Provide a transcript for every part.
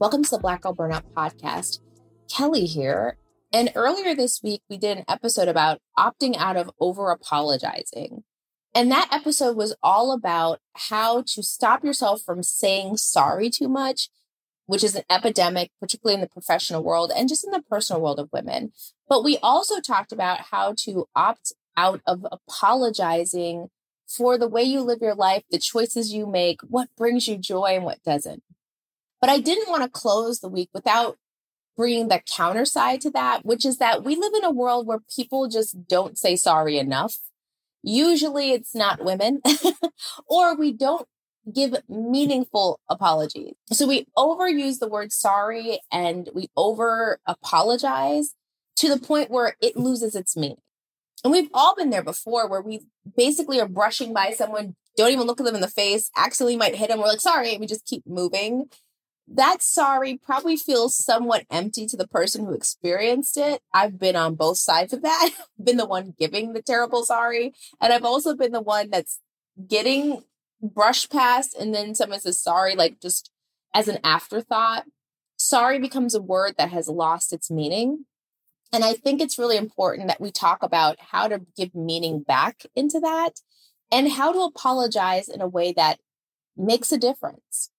Welcome to the Black Girl Burnout Podcast. Kelley here. And earlier this week, we did an episode about opting out of over apologizing. And that episode was all about how to stop yourself from saying sorry too much, which is an epidemic, particularly in the professional world and just in the personal world of women. But we also talked about how to opt out of apologizing for the way you live your life, the choices you make, what brings you joy and what doesn't. But I didn't want to close the week without bringing the counter side to that, which is that we live in a world where people just don't say sorry enough. Usually it's not women, or we don't give meaningful apologies. So we overuse the word sorry and we over apologize to the point where it loses its meaning. And we've all been there before where we basically are brushing by someone, don't even look at them in the face, accidentally might hit them. We're like, sorry, we just keep moving that sorry probably feels somewhat empty to the person who experienced it. I've been on both sides of that, been the one giving the terrible sorry. And I've also been the one that's getting brushed past and then someone says sorry, like just as an afterthought. Sorry becomes a word that has lost its meaning. And I think it's really important that we talk about how to give meaning back into that and how to apologize in a way that makes a difference.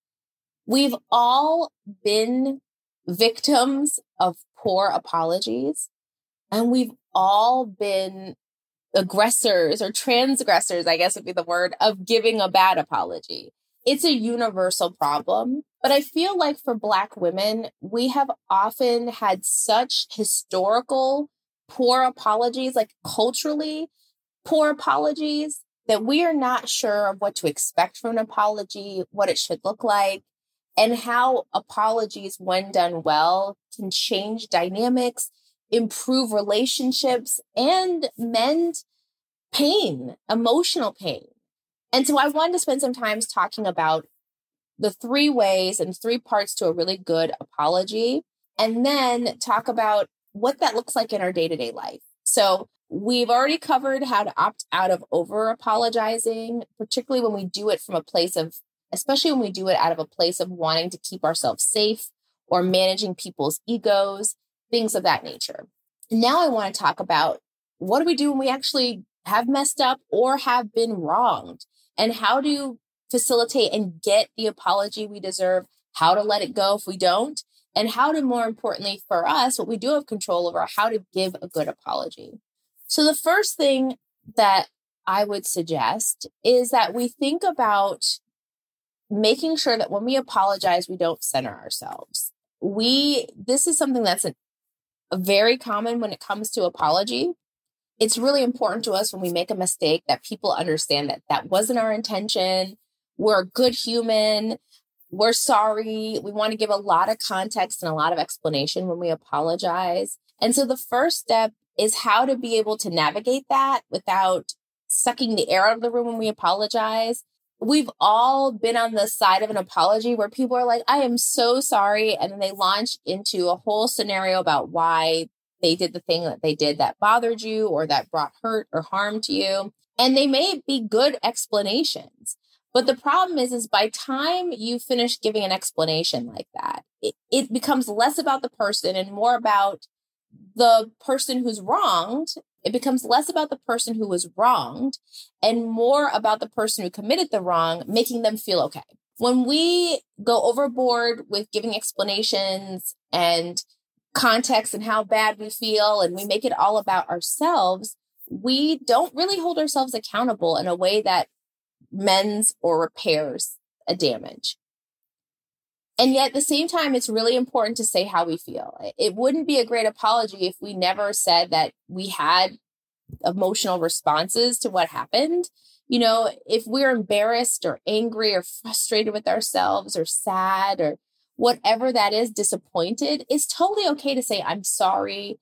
We've all been victims of poor apologies, and we've all been aggressors or transgressors, I guess would be the word, of giving a bad apology. It's a universal problem. But I feel like for Black women, we have often had such historical poor apologies, like culturally poor apologies, that we are not sure of what to expect from an apology, what it should look like and how apologies, when done well, can change dynamics, improve relationships, and mend pain, emotional pain. And so I wanted to spend some time talking about the three ways and three parts to a really good apology, and then talk about what that looks like in our day to day life. So we've already covered how to opt out of over apologizing, particularly when we do it from a place of especially when we do it out of a place of wanting to keep ourselves safe or managing people's egos, things of that nature. Now I want to talk about what do we do when we actually have messed up or have been wronged and how to facilitate and get the apology we deserve, how to let it go if we don't, and how to, more importantly for us, what we do have control over, how to give a good apology. So the first thing that I would suggest is that we think about making sure that when we apologize, we don't center ourselves. We, this is something that's a, very common when it comes to apology. It's really important to us when we make a mistake that people understand that that wasn't our intention. We're a good human. We're sorry. We want to give a lot of context and a lot of explanation when we apologize. And so the first step is how to be able to navigate that without sucking the air out of the room when we apologize we've all been on the side of an apology where people are like, I am so sorry. And then they launch into a whole scenario about why they did the thing that they did that bothered you or that brought hurt or harm to you. And they may be good explanations. But the problem is, is by time you finish giving an explanation like that, it, it becomes less about the person and more about the person who's wronged it becomes less about the person who was wronged and more about the person who committed the wrong, making them feel okay. When we go overboard with giving explanations and context and how bad we feel, and we make it all about ourselves, we don't really hold ourselves accountable in a way that mends or repairs a damage. And yet at the same time, it's really important to say how we feel. It wouldn't be a great apology if we never said that we had emotional responses to what happened. You know, if we're embarrassed or angry or frustrated with ourselves or sad or whatever that is, disappointed, it's totally okay to say, I'm sorry.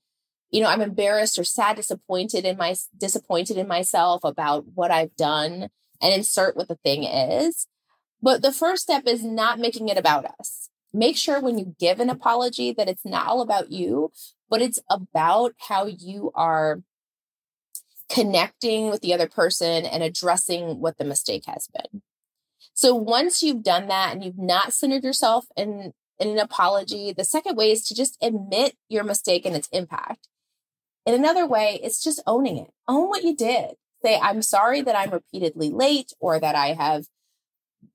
You know, I'm embarrassed or sad, disappointed in my disappointed in myself about what I've done and insert what the thing is. But the first step is not making it about us. Make sure when you give an apology that it's not all about you, but it's about how you are connecting with the other person and addressing what the mistake has been. So once you've done that and you've not centered yourself in in an apology. The second way is to just admit your mistake and its impact. In another way, it's just owning it. Own what you did. Say, I'm sorry that I'm repeatedly late or that I have,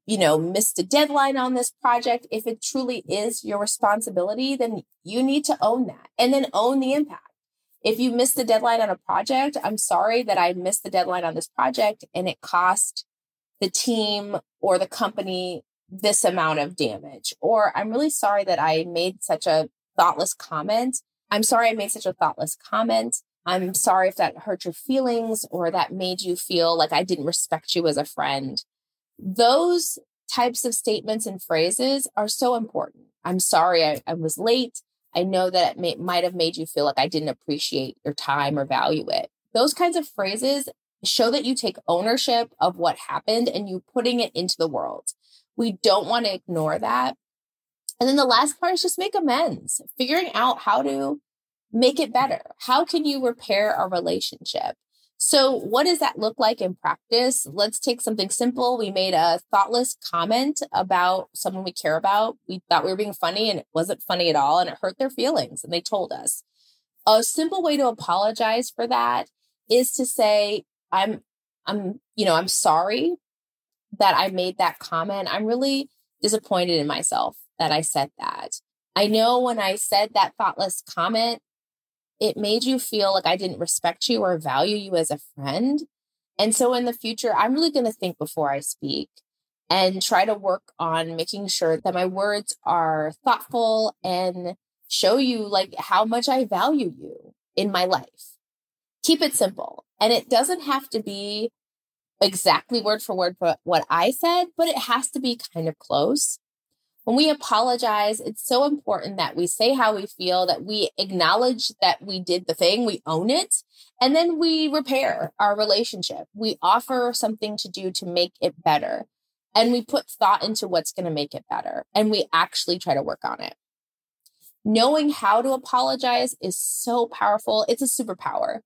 you know, missed a deadline on this project. If it truly is your responsibility, then you need to own that and then own the impact. If you missed the deadline on a project, I'm sorry that I missed the deadline on this project and it cost the team or the company this amount of damage. Or I'm really sorry that I made such a thoughtless comment. I'm sorry I made such a thoughtless comment. I'm sorry if that hurt your feelings or that made you feel like I didn't respect you as a friend. Those types of statements and phrases are so important. I'm sorry I, I was late. I know that it may, might have made you feel like I didn't appreciate your time or value it. Those kinds of phrases show that you take ownership of what happened and you putting it into the world. We don't want to ignore that. And then the last part is just make amends, figuring out how to make it better. How can you repair a relationship? So, what does that look like in practice? Let's take something simple. We made a thoughtless comment about someone we care about. We thought we were being funny and it wasn't funny at all and it hurt their feelings and they told us. A simple way to apologize for that is to say, I'm, I'm, you know, I'm sorry that I made that comment. I'm really disappointed in myself that I said that. I know when I said that thoughtless comment, it made you feel like I didn't respect you or value you as a friend. And so in the future, I'm really going to think before I speak and try to work on making sure that my words are thoughtful and show you like how much I value you in my life. Keep it simple. And it doesn't have to be exactly word for word for what I said, but it has to be kind of close. When we apologize, it's so important that we say how we feel, that we acknowledge that we did the thing, we own it, and then we repair our relationship. We offer something to do to make it better. And we put thought into what's going to make it better. And we actually try to work on it. Knowing how to apologize is so powerful. It's a superpower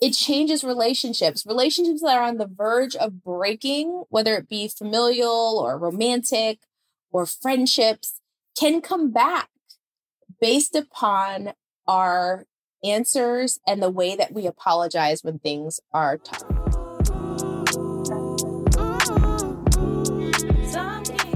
it changes relationships. Relationships that are on the verge of breaking, whether it be familial or romantic or friendships, can come back based upon our answers and the way that we apologize when things are tough.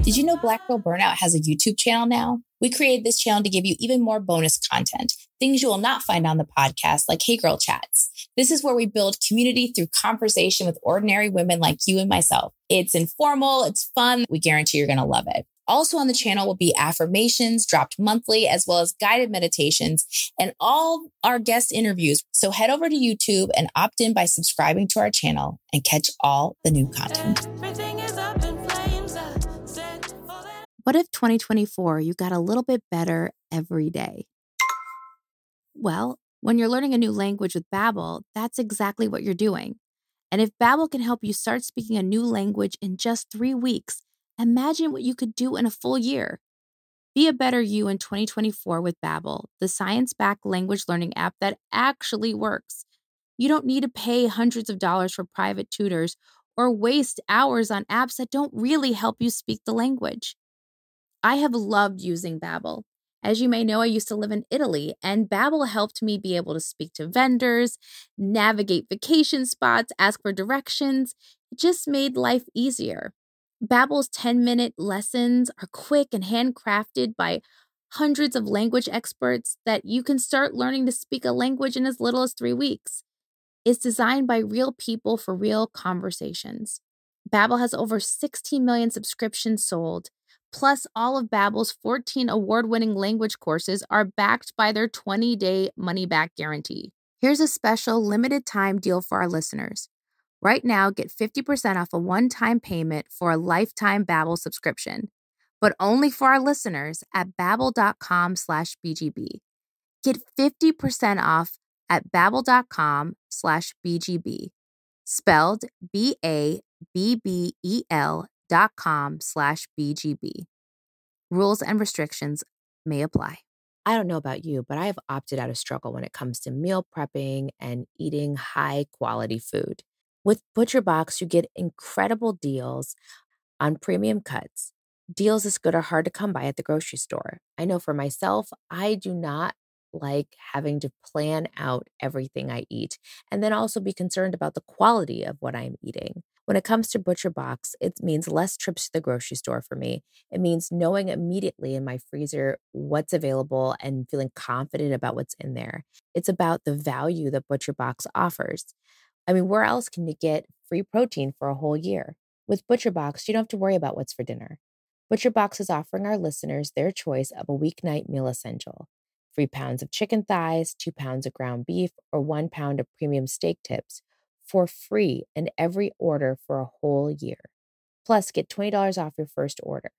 Did you know Black Girl Burnout has a YouTube channel now? We created this channel to give you even more bonus content, things you will not find on the podcast, like Hey Girl Chats. This is where we build community through conversation with ordinary women like you and myself. It's informal, it's fun. We guarantee you're going to love it. Also on the channel will be affirmations dropped monthly, as well as guided meditations and all our guest interviews. So head over to YouTube and opt in by subscribing to our channel and catch all the new content. What if 2024 you got a little bit better every day? Well, when you're learning a new language with Babbel, that's exactly what you're doing. And if Babbel can help you start speaking a new language in just 3 weeks, imagine what you could do in a full year. Be a better you in 2024 with Babbel, the science-backed language learning app that actually works. You don't need to pay hundreds of dollars for private tutors or waste hours on apps that don't really help you speak the language. I have loved using Babbel. As you may know, I used to live in Italy, and Babbel helped me be able to speak to vendors, navigate vacation spots, ask for directions. It just made life easier. Babbel's 10-minute lessons are quick and handcrafted by hundreds of language experts that you can start learning to speak a language in as little as 3 weeks. It's designed by real people for real conversations. Babbel has over 16 million subscriptions sold Plus, all of Babbel's 14 award-winning language courses are backed by their 20-day money-back guarantee. Here's a special limited-time deal for our listeners. Right now, get 50% off a one-time payment for a lifetime Babbel subscription, but only for our listeners at babbel.com slash BGB. Get 50% off at babbel.com slash BGB, spelled B-A-B-B-E-L dot com slash BGB. Rules and restrictions may apply. I don't know about you, but I have opted out of struggle when it comes to meal prepping and eating high quality food. With ButcherBox, you get incredible deals on premium cuts deals this good are hard to come by at the grocery store. I know for myself, I do not like having to plan out everything I eat and then also be concerned about the quality of what I'm eating. When it comes to Butcher Box, it means less trips to the grocery store for me. It means knowing immediately in my freezer what's available and feeling confident about what's in there. It's about the value that Butcher Box offers. I mean, where else can you get free protein for a whole year? With Butcher Box, you don't have to worry about what's for dinner. Butcher Box is offering our listeners their choice of a weeknight meal essential three pounds of chicken thighs, two pounds of ground beef, or one pound of premium steak tips for free in every order for a whole year. Plus, get $20 off your first order.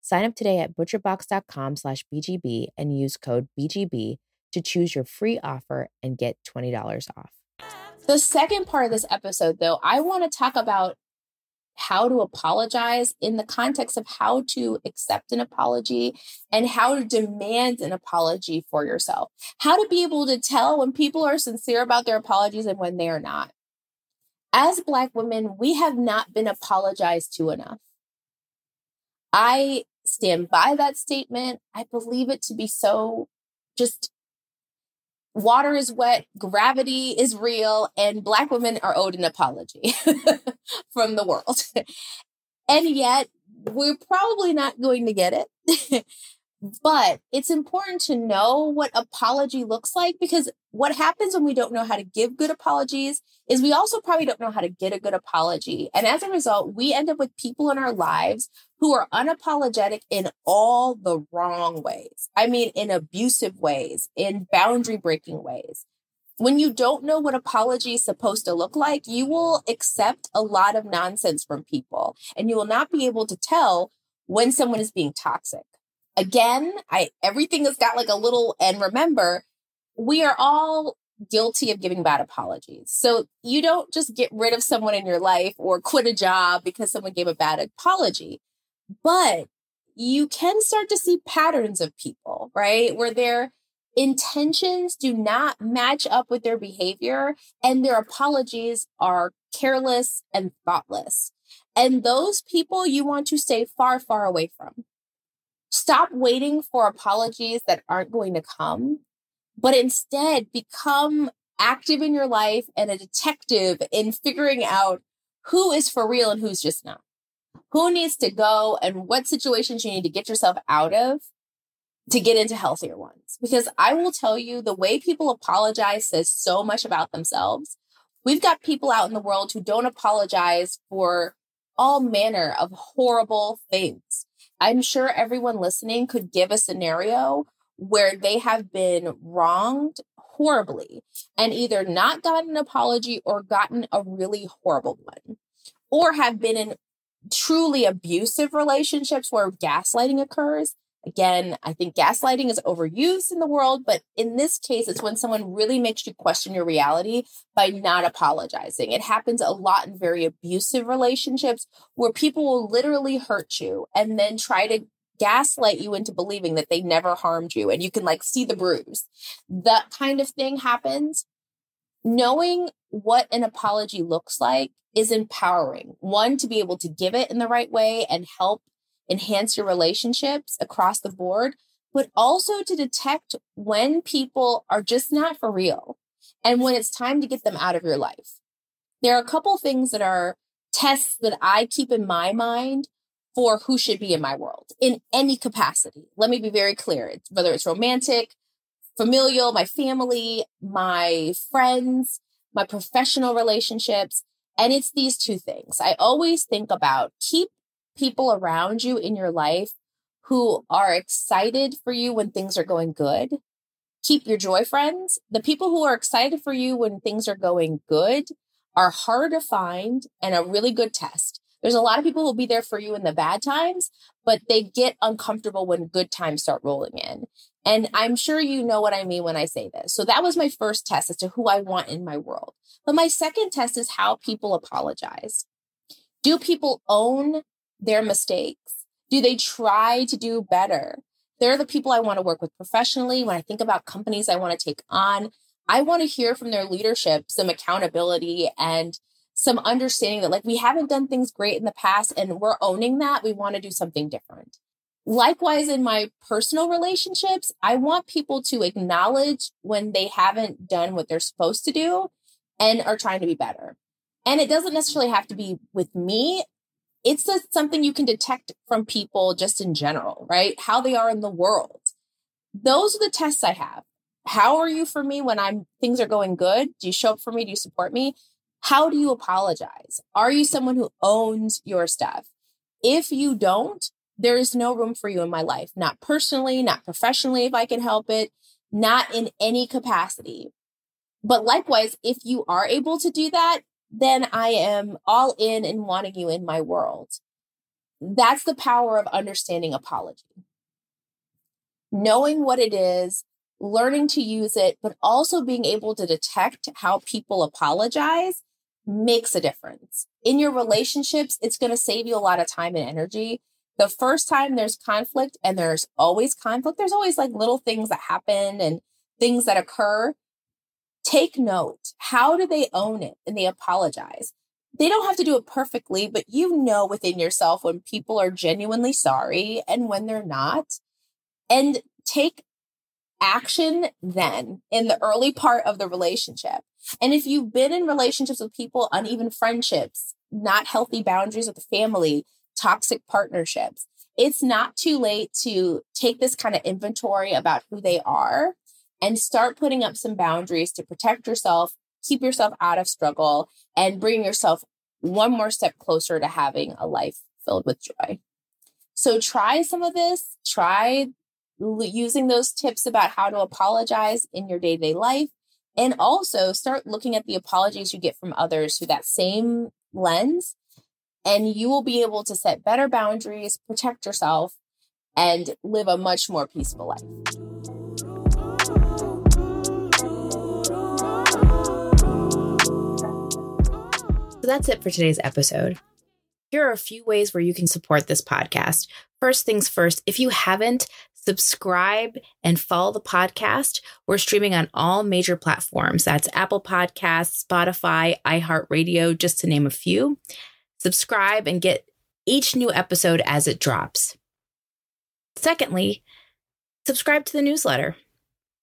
Sign up today at butcherbox.com slash BGB and use code BGB to choose your free offer and get $20 off. The second part of this episode, though, I want to talk about how to apologize in the context of how to accept an apology and how to demand an apology for yourself. How to be able to tell when people are sincere about their apologies and when they are not. As Black women, we have not been apologized to enough. I stand by that statement. I believe it to be so just water is wet, gravity is real, and Black women are owed an apology from the world. and yet, we're probably not going to get it. but it's important to know what apology looks like because what happens when we don't know how to give good apologies is we also probably don't know how to get a good apology. And as a result, we end up with people in our lives who are unapologetic in all the wrong ways. I mean, in abusive ways, in boundary breaking ways. When you don't know what apology is supposed to look like, you will accept a lot of nonsense from people and you will not be able to tell when someone is being toxic. Again, I everything has got like a little and remember, we are all guilty of giving bad apologies. So you don't just get rid of someone in your life or quit a job because someone gave a bad apology. But you can start to see patterns of people, right? Where their intentions do not match up with their behavior and their apologies are careless and thoughtless. And those people you want to stay far, far away from. Stop waiting for apologies that aren't going to come, but instead become active in your life and a detective in figuring out who is for real and who's just not who needs to go and what situations you need to get yourself out of to get into healthier ones. Because I will tell you, the way people apologize says so much about themselves. We've got people out in the world who don't apologize for all manner of horrible things. I'm sure everyone listening could give a scenario where they have been wronged horribly and either not gotten an apology or gotten a really horrible one, or have been in truly abusive relationships where gaslighting occurs. Again, I think gaslighting is overused in the world, but in this case, it's when someone really makes you question your reality by not apologizing. It happens a lot in very abusive relationships where people will literally hurt you and then try to gaslight you into believing that they never harmed you and you can like see the bruise. That kind of thing happens. Knowing what an apology looks like is empowering. One, to be able to give it in the right way and help enhance your relationships across the board, but also to detect when people are just not for real and when it's time to get them out of your life. There are a couple things that are tests that I keep in my mind for who should be in my world in any capacity. Let me be very clear. It's, whether it's romantic, familial, my family, my friends, my professional relationships, and it's these two things. I always think about keep people around you in your life who are excited for you when things are going good. Keep your joy friends. The people who are excited for you when things are going good are hard to find and a really good test. There's a lot of people who will be there for you in the bad times, but they get uncomfortable when good times start rolling in. And I'm sure you know what I mean when I say this. So that was my first test as to who I want in my world. But my second test is how people apologize. Do people own their mistakes? Do they try to do better? They're the people I want to work with professionally. When I think about companies I want to take on, I want to hear from their leadership some accountability and some understanding that like we haven't done things great in the past and we're owning that. We want to do something different. Likewise, in my personal relationships, I want people to acknowledge when they haven't done what they're supposed to do and are trying to be better. And it doesn't necessarily have to be with me. It's just something you can detect from people just in general, right? How they are in the world. Those are the tests I have. How are you for me when I'm things are going good? Do you show up for me? Do you support me? How do you apologize? Are you someone who owns your stuff? If you don't, there is no room for you in my life, not personally, not professionally, if I can help it, not in any capacity. But likewise, if you are able to do that, then I am all in and wanting you in my world. That's the power of understanding apology. Knowing what it is, learning to use it, but also being able to detect how people apologize makes a difference. In your relationships, it's going to save you a lot of time and energy. The first time there's conflict, and there's always conflict, there's always like little things that happen and things that occur. Take note. How do they own it and they apologize? They don't have to do it perfectly, but you know within yourself when people are genuinely sorry and when they're not. And take action then in the early part of the relationship. And if you've been in relationships with people, uneven friendships, not healthy boundaries with the family, toxic partnerships, it's not too late to take this kind of inventory about who they are and start putting up some boundaries to protect yourself, keep yourself out of struggle, and bring yourself one more step closer to having a life filled with joy. So try some of this, try using those tips about how to apologize in your day to day life. And also start looking at the apologies you get from others through that same lens. And you will be able to set better boundaries, protect yourself, and live a much more peaceful life. So that's it for today's episode. Here are a few ways where you can support this podcast. First things first, if you haven't, subscribe and follow the podcast. We're streaming on all major platforms. That's Apple Podcasts, Spotify, iHeartRadio, just to name a few. Subscribe and get each new episode as it drops. Secondly, subscribe to the newsletter.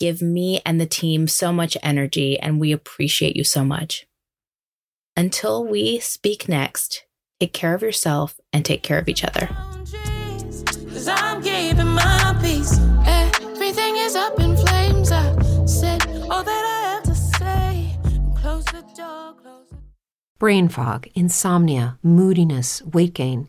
give me and the team so much energy, and we appreciate you so much. Until we speak next, take care of yourself and take care of each other. Everything is up in flames. I said all that I had to say. Close the door, close the Brain fog, insomnia, moodiness, weight gain.